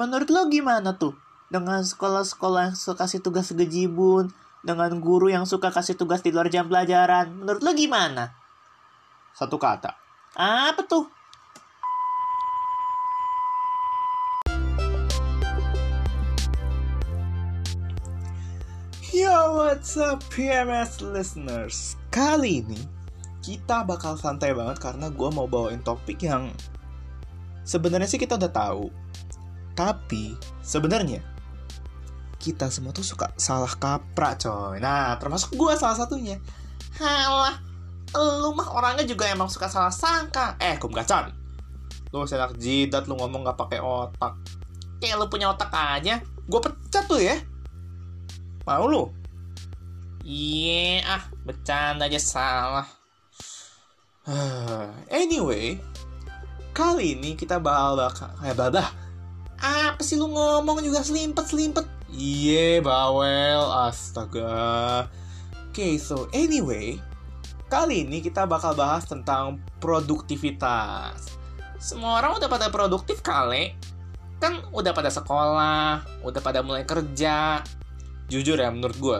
Menurut lo gimana tuh? Dengan sekolah-sekolah yang suka kasih tugas gejibun, dengan guru yang suka kasih tugas di luar jam pelajaran. Menurut lo gimana? Satu kata. Apa tuh? Yo, what's up PMS listeners? Kali ini kita bakal santai banget karena gue mau bawain topik yang sebenarnya sih kita udah tahu. Tapi sebenarnya kita semua tuh suka salah kaprah coy. Nah, termasuk gue salah satunya. Halah, lu mah orangnya juga emang suka salah sangka. Eh, kum gacan. Lu senak jidat lu ngomong gak pakai otak. Kayak lu punya otak aja. Gue pecat tuh ya. Mau lu? Iya, ah, bercanda aja salah. anyway, kali ini kita bakal bakal eh badah. Apa sih lu ngomong juga selimpet-selimpet? Iye, bawel, astaga. Oke, okay, so anyway, kali ini kita bakal bahas tentang produktivitas. Semua orang udah pada produktif kali. Kan udah pada sekolah, udah pada mulai kerja, jujur ya menurut gue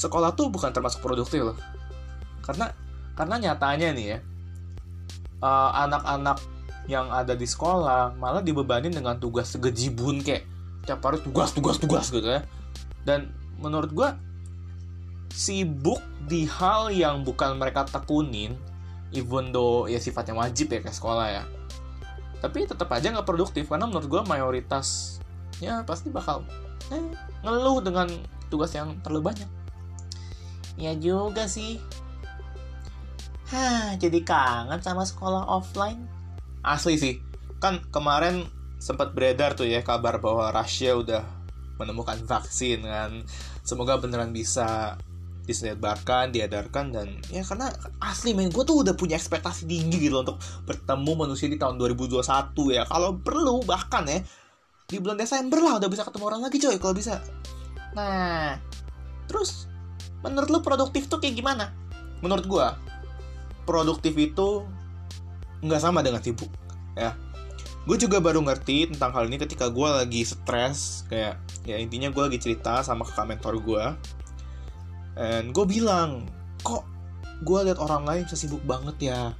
sekolah tuh bukan termasuk produktif loh karena karena nyatanya nih ya uh, anak-anak yang ada di sekolah malah dibebanin dengan tugas segejibun kayak tiap hari tugas tugas tugas gitu ya dan menurut gue sibuk di hal yang bukan mereka tekunin even though ya sifatnya wajib ya ke sekolah ya tapi tetap aja nggak produktif karena menurut gue mayoritasnya pasti bakal eh, ngeluh dengan tugas yang terlalu banyak. Ya juga sih. Hah, jadi kangen sama sekolah offline. Asli sih. Kan kemarin sempat beredar tuh ya kabar bahwa Rusia udah menemukan vaksin kan. Semoga beneran bisa disebarkan, diedarkan dan ya karena asli main gue tuh udah punya ekspektasi tinggi gitu untuk bertemu manusia di tahun 2021 ya. Kalau perlu bahkan ya di bulan Desember lah udah bisa ketemu orang lagi coy kalau bisa nah terus menurut lu produktif tuh kayak gimana menurut gua produktif itu nggak sama dengan sibuk ya. Gue juga baru ngerti tentang hal ini ketika gue lagi stres kayak ya intinya gue lagi cerita sama kakak mentor gue dan gue bilang kok gue lihat orang lain bisa sibuk banget ya?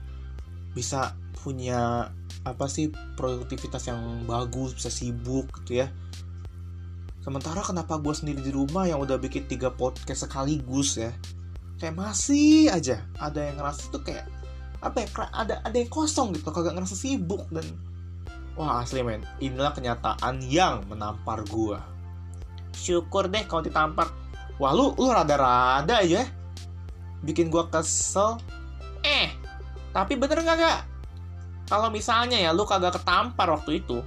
Bisa punya apa sih produktivitas yang bagus bisa sibuk gitu ya. Sementara kenapa gue sendiri di rumah yang udah bikin tiga podcast sekaligus ya? Kayak masih aja ada yang ngerasa tuh kayak apa ya ada ada yang kosong gitu kagak ngerasa sibuk dan wah asli men. Inilah kenyataan yang menampar gue syukur deh kalau ditampar. Wah lu lu rada-rada aja bikin gue kesel. Eh tapi bener gak gak kalau misalnya ya lu kagak ketampar waktu itu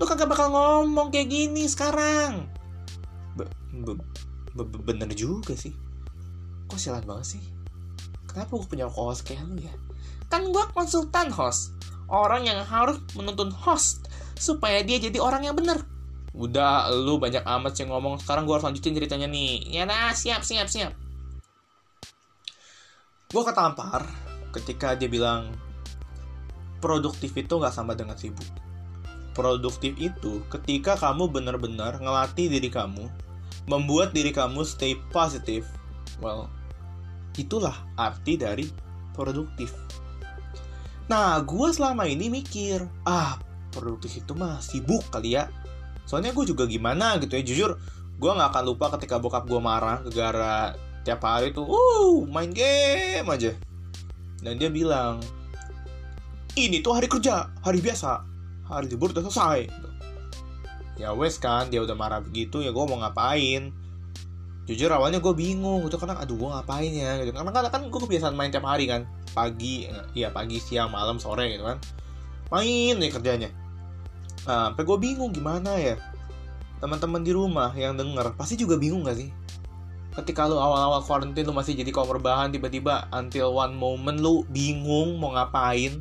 lu kagak bakal ngomong kayak gini sekarang. Be, be, be, bener juga sih. Kok sialan banget sih kenapa gue punya host kayak lu ya? Kan gue konsultan host. Orang yang harus menuntun host supaya dia jadi orang yang bener. Udah lu banyak amat sih ngomong. Sekarang gue harus lanjutin ceritanya nih. Ya nah siap siap siap. Gue ketampar ketika dia bilang produktif itu nggak sama dengan sibuk. Produktif itu ketika kamu benar-benar ngelatih diri kamu, membuat diri kamu stay positif. Well, itulah arti dari produktif. Nah, gue selama ini mikir, ah, produktif itu mah sibuk kali ya. Soalnya gue juga gimana gitu ya, jujur, gue nggak akan lupa ketika bokap gue marah gara tiap hari tuh, uh, main game aja. Dan dia bilang, ini tuh hari kerja hari biasa hari libur udah selesai ya wes kan dia udah marah begitu ya gue mau ngapain jujur awalnya gue bingung gitu karena aduh gue ngapain ya? Gitu. Karena kan kan gue kebiasaan main tiap hari kan pagi ya pagi siang malam sore gitu kan. Main nih kerjanya. Nah, sampai gue bingung gimana ya teman-teman di rumah yang denger pasti juga bingung gak sih? Ketika lu awal-awal quarantine lu masih jadi kaum rebahan tiba-tiba until one moment lu bingung mau ngapain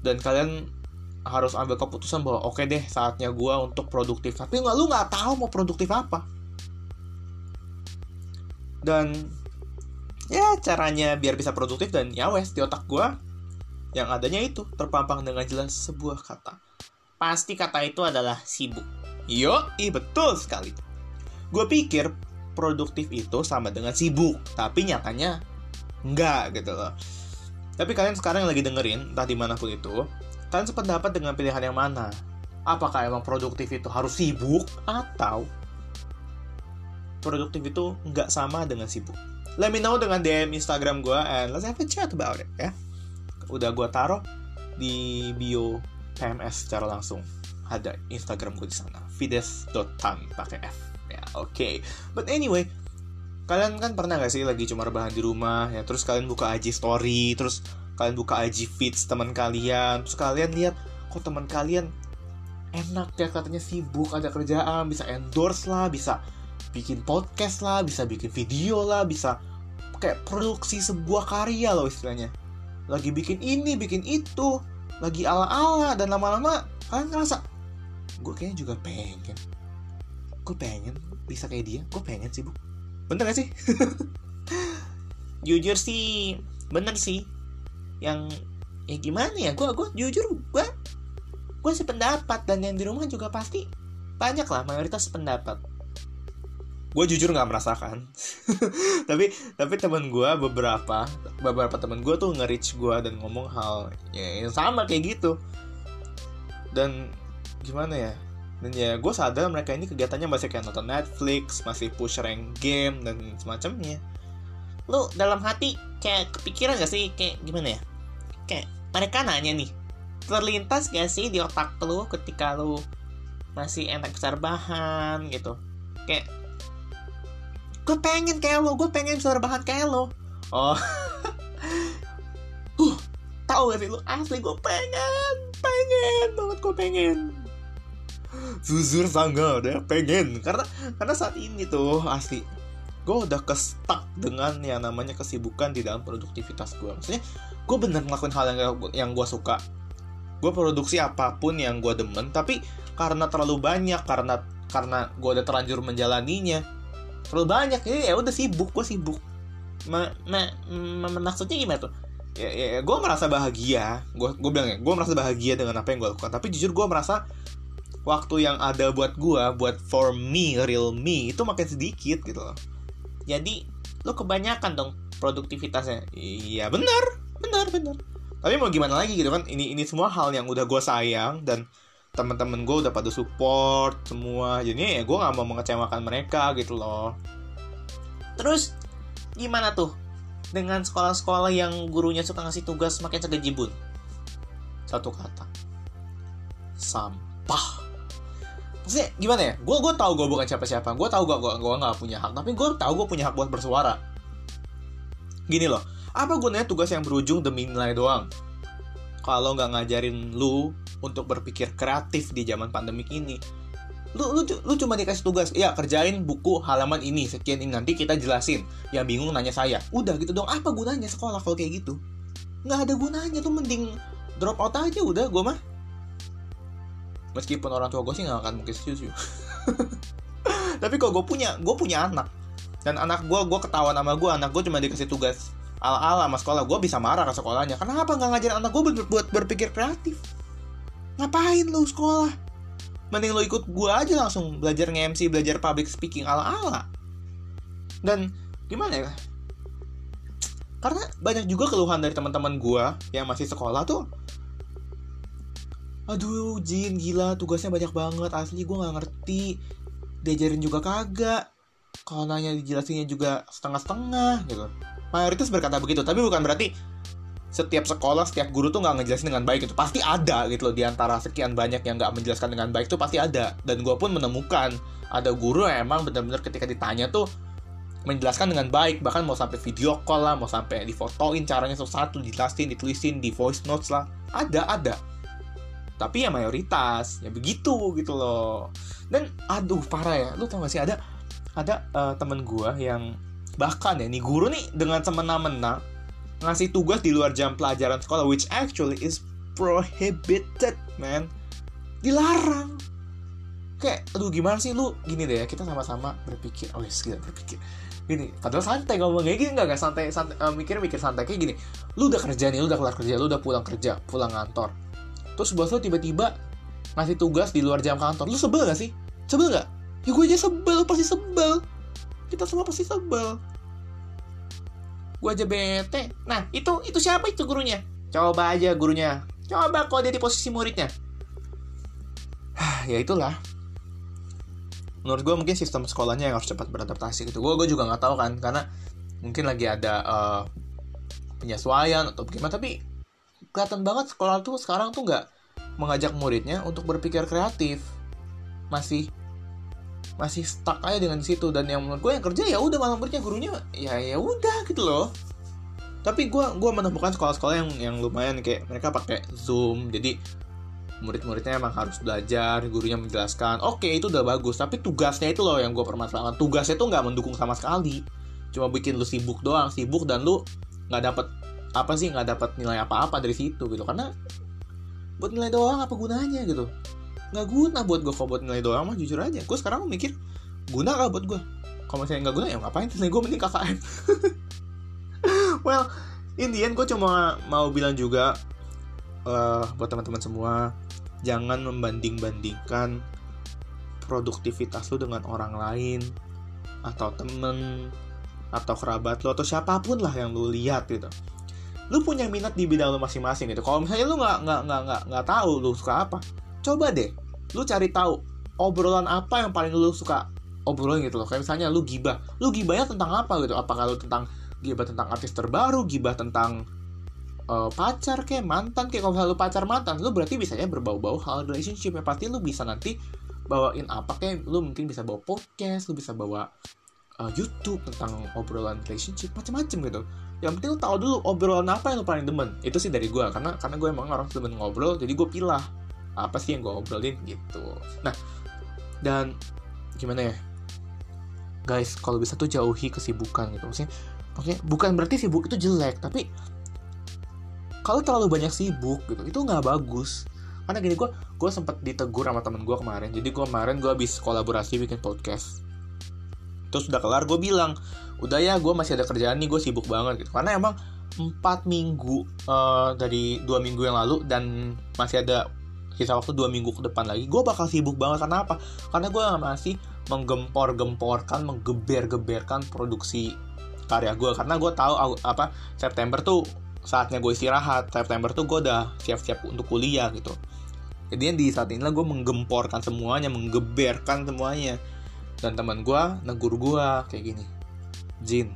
dan kalian harus ambil keputusan bahwa oke okay deh saatnya gue untuk produktif. Tapi nggak lu nggak tahu mau produktif apa dan ya caranya biar bisa produktif dan ya wes di otak gue yang adanya itu terpampang dengan jelas sebuah kata pasti kata itu adalah sibuk. Yo, i betul sekali. Gue pikir produktif itu sama dengan sibuk, tapi nyatanya enggak gitu loh. Tapi kalian sekarang yang lagi dengerin, entah di mana pun itu, kalian sependapat dengan pilihan yang mana? Apakah emang produktif itu harus sibuk atau produktif itu nggak sama dengan sibuk? Let me know dengan DM Instagram gue and let's have a chat about it ya. Udah gue taruh di bio PMS secara langsung ada Instagram gue di sana fides.tan pakai F ya oke okay. but anyway kalian kan pernah gak sih lagi cuma rebahan di rumah ya terus kalian buka IG story terus kalian buka IG feeds teman kalian terus kalian lihat kok teman kalian enak ya katanya sibuk ada kerjaan bisa endorse lah bisa bikin podcast lah bisa bikin video lah bisa kayak produksi sebuah karya loh istilahnya. Lagi bikin ini bikin itu lagi ala-ala dan lama-lama kalian ngerasa gue kayaknya juga pengen. Gue pengen bisa kayak dia gue pengen sih bu. Bener gak sih? Jujur sih bener sih. Yang ya gimana ya gue gue jujur gue gue sependapat dan yang di rumah juga pasti banyak lah mayoritas sependapat gue jujur nggak merasakan. Tapi tapi teman gue beberapa beberapa teman gue tuh nge-reach gue dan ngomong hal ya, yang sama kayak gitu. Dan gimana ya? Dan ya gue sadar mereka ini kegiatannya masih kayak nonton Netflix masih push rank game dan semacamnya. Lu dalam hati kayak kepikiran gak sih? Kayak gimana ya? Kayak mereka nanya nih terlintas gak sih di otak lu ketika lu masih enak besar bahan gitu? Kayak gue pengen kayak lo gue pengen besar bahan kayak lo oh. Huh tahu gak sih lu? Asli gue pengen pengen banget gue pengen. Jujur sangat ya pengen. Karena karena saat ini tuh asli gue udah kestak dengan yang namanya kesibukan di dalam produktivitas gue maksudnya gue bener ngelakuin hal yang yang gue suka. Gue produksi apa pun yang gue demen tapi karena terlalu banyak karena karena gue udah terlanjur menjalaninya terlalu banyak. Jadi ya udah sibuk gue sibuk. Ma, ma, ma, maksudnya gimana tuh? Ya, ya, ya gue merasa bahagia. Gue gue bilang ya gue merasa bahagia dengan apa yang gue lakukan. Tapi jujur gue merasa waktu yang ada buat gue buat for me real me itu makin sedikit gitu loh. Jadi lo kebanyakan dong produktivitasnya. Iya benar. Benar benar. Tapi mau gimana lagi gitu kan? Ini ini semua hal yang udah gue sayang dan teman-teman gue udah pada support semua jadi ya gue nggak mau mengecewakan mereka gitu loh terus gimana tuh dengan sekolah-sekolah yang gurunya suka ngasih tugas makin segejibun satu kata sampah Maksudnya gimana ya? Gue gue tahu gue bukan siapa-siapa. Gue tahu gue gue nggak punya hak. Tapi gue tahu gue punya hak buat bersuara. Gini loh, apa gunanya tugas yang berujung demi nilai doang? Kalau nggak ngajarin lu untuk berpikir kreatif di zaman pandemik ini, lu lu lu cuma dikasih tugas, ya kerjain buku halaman ini sekian ini nanti kita jelasin. Yang bingung nanya saya, udah gitu dong. Apa gunanya sekolah kalau kayak gitu? Nggak ada gunanya tuh mending drop out aja udah gue mah meskipun orang tua gue sih nggak akan mungkin setuju tapi kalau gue punya gue punya anak dan anak gue gue ketahuan sama gue anak gue cuma dikasih tugas ala ala sama sekolah gue bisa marah ke sekolahnya kenapa nggak ngajarin anak gue buat berpikir kreatif ngapain lu sekolah? Mending lu ikut gue aja langsung belajar nge-MC belajar public speaking ala ala dan gimana ya? Karena banyak juga keluhan dari teman-teman gue yang masih sekolah tuh. Aduh Jin gila tugasnya banyak banget asli gue nggak ngerti. Diajarin juga kagak. Kalau nanya dijelasinnya juga setengah-setengah gitu. Mayoritas berkata begitu tapi bukan berarti setiap sekolah setiap guru tuh nggak ngejelasin dengan baik itu pasti ada gitu loh di antara sekian banyak yang nggak menjelaskan dengan baik itu pasti ada. Dan gue pun menemukan ada guru yang emang benar-benar ketika ditanya tuh menjelaskan dengan baik. Bahkan mau sampai video call lah mau sampai difotoin caranya satu-satu dijelasin ditulisin di voice notes lah. Ada ada. Tapi ya mayoritas ya begitu gitu loh. Dan aduh parah ya. Lu tau gak sih ada ada uh, temen gue yang bahkan ya nih guru nih dengan semena-mena ngasih tugas di luar jam pelajaran sekolah which actually is prohibited man. Dilarang. Kayak aduh gimana sih lu? Gini deh ya kita sama-sama berpikir. Oh yes berpikir. Gini padahal santai ngomong kayak gini nggak santai santai uh, mikir mikir santai kayak gini. Lu udah kerja nih lu udah kelar kerja lu udah pulang kerja pulang kantor terus bos lo tiba-tiba ngasih tugas di luar jam kantor. Lu sebel gak sih? Sebel gak ya gue aja sebel pasti sebel. Kita semua pasti sebel gue aja bete. Nah itu itu siapa itu gurunya? Coba aja gurunya. Coba kalau dia di posisi muridnya. Ya itulah. Menurut gue mungkin sistem sekolahnya yang harus cepat beradaptasi gitu. Gue gue juga nggak tahu kan karena mungkin lagi ada uh, penyesuaian atau gimana tapi kelihatan banget sekolah tuh sekarang tuh nggak mengajak muridnya untuk berpikir kreatif. Masih masih stuck aja dengan situ. Dan yang menurut gue yang kerja ya udah malam muridnya gurunya ya ya udah gitu loh. Tapi gue gua menemukan sekolah-sekolah yang yang lumayan kayak mereka pakai zoom. Jadi murid-muridnya emang harus belajar gurunya menjelaskan. Oke itu udah bagus. Tapi tugasnya itu loh yang gue permasalahan. Tugasnya itu nggak mendukung sama sekali. Cuma bikin lu sibuk doang sibuk dan lu nggak dapet apa sih nggak dapat nilai apa-apa dari situ gitu. Karena buat nilai doang apa gunanya gitu nggak guna buat gue kalau buat nilai doang mah jujur aja. Gue sekarang mikir guna gak buat gue kalau misalnya nggak guna ya ngapain? Nilai gue mending KKN well in the end gue cuma mau bilang juga uh, buat teman-teman semua jangan membanding-bandingkan produktivitas lu dengan orang lain atau temen atau kerabat lo atau siapa pun lah yang lu lihat gitu. Lu punya minat di bidang lu masing-masing gitu. Kalau misalnya lu nggak nggak nggak nggak nggak tahu lu suka apa coba deh lu cari tahu obrolan apa yang paling lu suka obrolin gitu loh. Kayak misalnya lu gibah. Lu gibahnya tentang apa gitu? Apakah lu tentang gibah tentang artis terbaru gibah tentang uh, pacar kayak mantan kayak kalau lu pacar mantan lu berarti bisanya berbau-bau hal relationship ya. Pasti lu bisa nanti bawain apa kayak lu mungkin bisa bawa podcast lu bisa bawa uh, YouTube tentang obrolan relationship macam-macam gitu. Yang penting lu tahu dulu obrolan apa yang lu paling demen. Itu sih dari gue karena karena gue emang orang demen ngobrol jadi gue pilah apa sih yang gue obrolin gitu. Nah dan gimana ya? Guys kalau bisa tuh jauhi kesibukan gitu. Maksudnya maksudnya bukan berarti sibuk itu jelek tapi kalau terlalu banyak sibuk gitu itu nggak bagus. Karena gini gue gue sempet ditegur sama temen gue kemarin. Jadi gue kemarin gue habis kolaborasi bikin podcast. Terus udah kelar gue bilang udah ya gue masih ada kerjaan nih gue sibuk banget gitu. Karena emang empat minggu uh, dari dua minggu yang lalu dan masih ada sisa waktu dua minggu ke depan lagi gue bakal sibuk banget. Karena apa? Karena gue masih menggempor-gemporkan menggeber-geberkan produksi karya gue karena gue tahu apa September tuh saatnya gue istirahat. September tuh gue udah siap-siap untuk kuliah gitu. Jadi di saat inilah gue menggemporkan semuanya menggeberkan semuanya. Dan teman gue negur gue kayak gini. Jin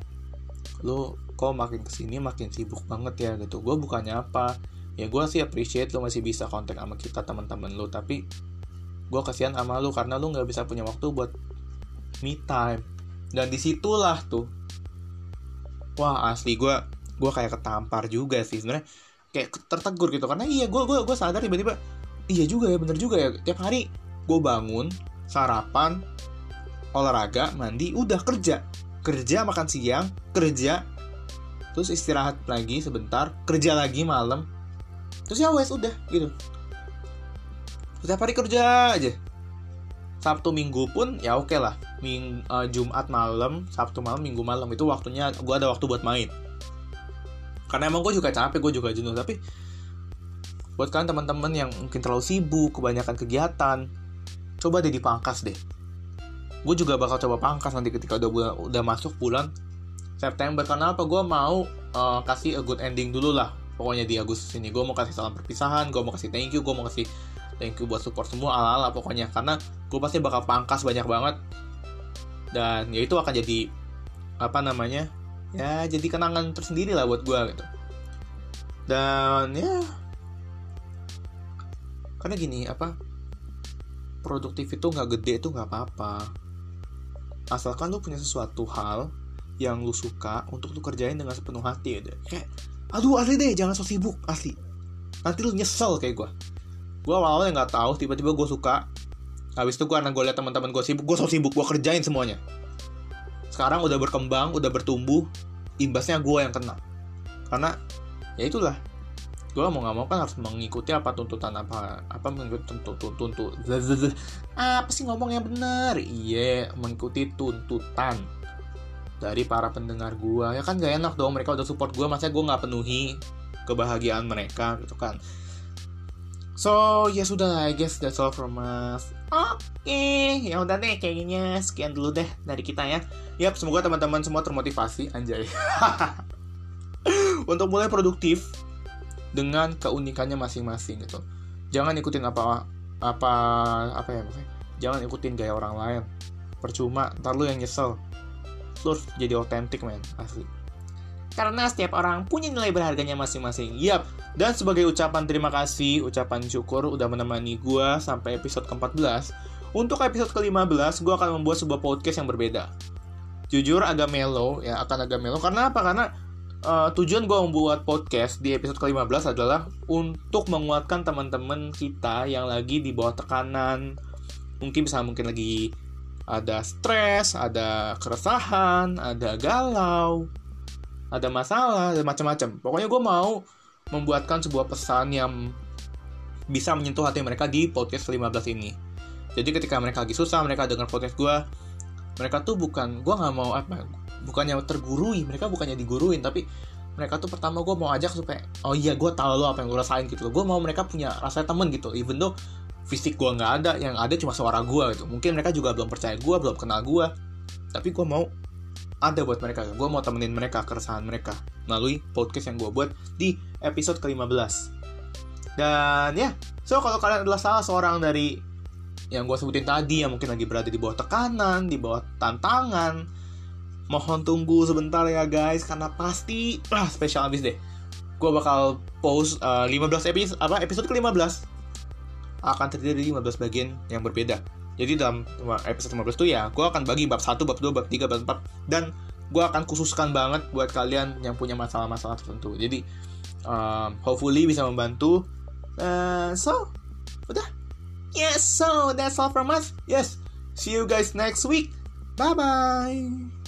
lo kok makin ke sini makin sibuk banget ya? Gitu. Gue bukannya apa ya gue sih appreciate lo masih bisa kontak sama kita teman-teman lo tapi gue kasihan sama lo karena lo nggak bisa punya waktu buat me time. Dan di situlah tuh wah asli gue gue kayak ketampar juga sih sebenarnya. Kayak tertegur gitu karena iya gue gue gue sadar tiba-tiba iya juga ya bener juga ya. Tiap hari gue bangun sarapan olahraga mandi udah kerja. Kerja makan siang kerja terus istirahat lagi sebentar kerja lagi malam terus ya wes udah gitu. Setiap hari kerja aja. Sabtu Minggu pun ya oke okay lah. Ming, uh, Jumat malam Sabtu malam Minggu malam itu waktunya gue ada waktu buat main. Karena emang gue juga capek gue juga jenuh. Tapi buat kalian teman-teman yang mungkin terlalu sibuk kebanyakan kegiatan coba deh dipangkas deh. Gue juga bakal coba pangkas nanti ketika udah bulan, udah masuk bulan September. Karena apa? Gue mau uh, kasih a good ending dulu lah pokoknya di Agustus ini gue mau kasih salam perpisahan gue mau kasih thank you gue mau kasih thank you buat support semua ala ala pokoknya. Karena gue pasti bakal pangkas banyak banget. Dan ya itu akan jadi apa namanya ya jadi kenangan tersendiri lah buat gue gitu. Dan ya karena gini apa produktif itu nggak gede itu nggak apa-apa. Asalkan lu punya sesuatu hal yang lu suka untuk lu kerjain dengan sepenuh hati gitu. kayak aduh asli deh jangan sok sibuk asli. Nanti lu nyesel kayak gue gue awalnya nggak tahu tiba-tiba gue suka. Habis itu gue karena gue liat teman-teman gue sibuk gue sok sibuk gue kerjain semuanya. Sekarang udah berkembang udah bertumbuh imbasnya gue yang kena. Karena ya itulah. Gue mau nggak mau kan harus mengikuti apa tuntutan apa apa mengikuti tuntut tuntut apa sih ngomong yang benar iya mengikuti tuntutan dari para pendengar gue ya kan gak enak dong mereka udah support gue masa gue nggak penuhi kebahagiaan mereka gitu kan So, ya sudah, I guess that's all from us. Oke, ya udah deh, kayaknya sekian dulu deh dari kita ya. Yap, semoga teman-teman semua termotivasi, anjay. Untuk mulai produktif dengan keunikannya masing-masing gitu. Jangan ikutin apa apa apa ya maksudnya. Jangan ikutin gaya orang lain. Percuma, ntar lu yang nyesel. Harus jadi otentik, men, asli. Karena setiap orang punya nilai berharganya masing-masing. Yap, dan sebagai ucapan terima kasih, ucapan syukur udah menemani gue sampai episode ke-14. Untuk episode ke-15, gue akan membuat sebuah podcast yang berbeda. Jujur agak mellow, ya akan agak mellow. Karena apa? Karena uh, tujuan gue membuat podcast di episode ke-15 adalah untuk menguatkan teman-teman kita yang lagi di bawah tekanan. Mungkin bisa mungkin lagi ada stres, ada keresahan, ada galau, ada masalah dan macam-macam. Pokoknya gue mau membuatkan sebuah pesan yang bisa menyentuh hati mereka di podcast 15 ini. Jadi ketika mereka lagi susah, mereka dengar podcast gue, mereka tuh bukan, gue nggak mau apa, bukannya tergurui, mereka bukannya diguruin, tapi mereka tuh pertama gue mau ajak supaya, oh iya gue tahu lo apa yang gue rasain gitu loh. Gue mau mereka punya rasa temen gitu, even though fisik gue nggak ada, yang ada cuma suara gue gitu. Mungkin mereka juga belum percaya gue, belum kenal gue, tapi gue mau ada buat mereka. Gue mau temenin mereka, keresahan mereka melalui podcast yang gue buat di episode ke-15. Dan ya, so kalau kalian adalah salah seorang dari yang gue sebutin tadi yang mungkin lagi berada di bawah tekanan, di bawah tantangan, mohon tunggu sebentar ya guys karena pasti ah spesial abis deh. Gue bakal post uh, 15 episode apa episode ke-15 akan terdiri dari 15 bagian yang berbeda. Jadi dalam episode 15 itu ya, gue akan bagi bab 1, bab 2, bab 3, bab 4 dan gue akan khususkan banget buat kalian yang punya masalah-masalah tertentu. Jadi um, hopefully bisa membantu. Uh, so, udah. Yes, so that's all from us. Yes, see you guys next week. Bye bye.